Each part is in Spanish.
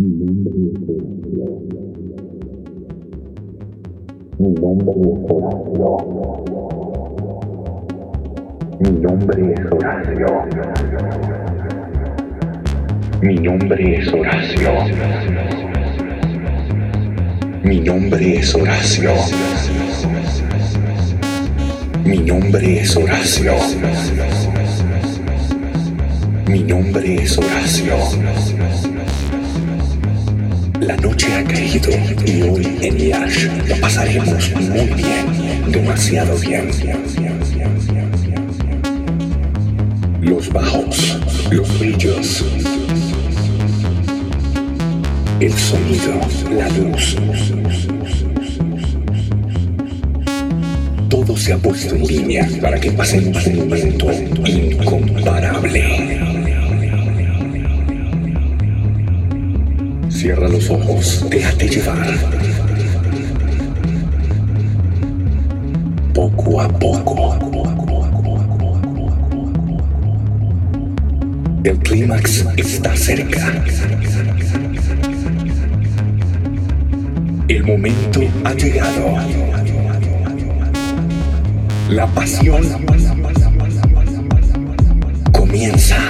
Mi nombre es Horacio. Mi nombre es Horacio. Mi nombre es Horacio. Mi nombre es Horacio. Mi nombre es Horacio. Mi nombre es Horacio. La noche ha caído y hoy en Yash lo pasaremos muy bien, demasiado bien. Los bajos, los brillos, el sonido, la luz. Todo se ha puesto en línea para que pasemos un momento incomparable. Cierra los ojos, déjate llevar. Poco a poco. El clímax está cerca. El momento ha llegado. La pasión comienza.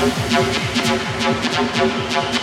Thank you.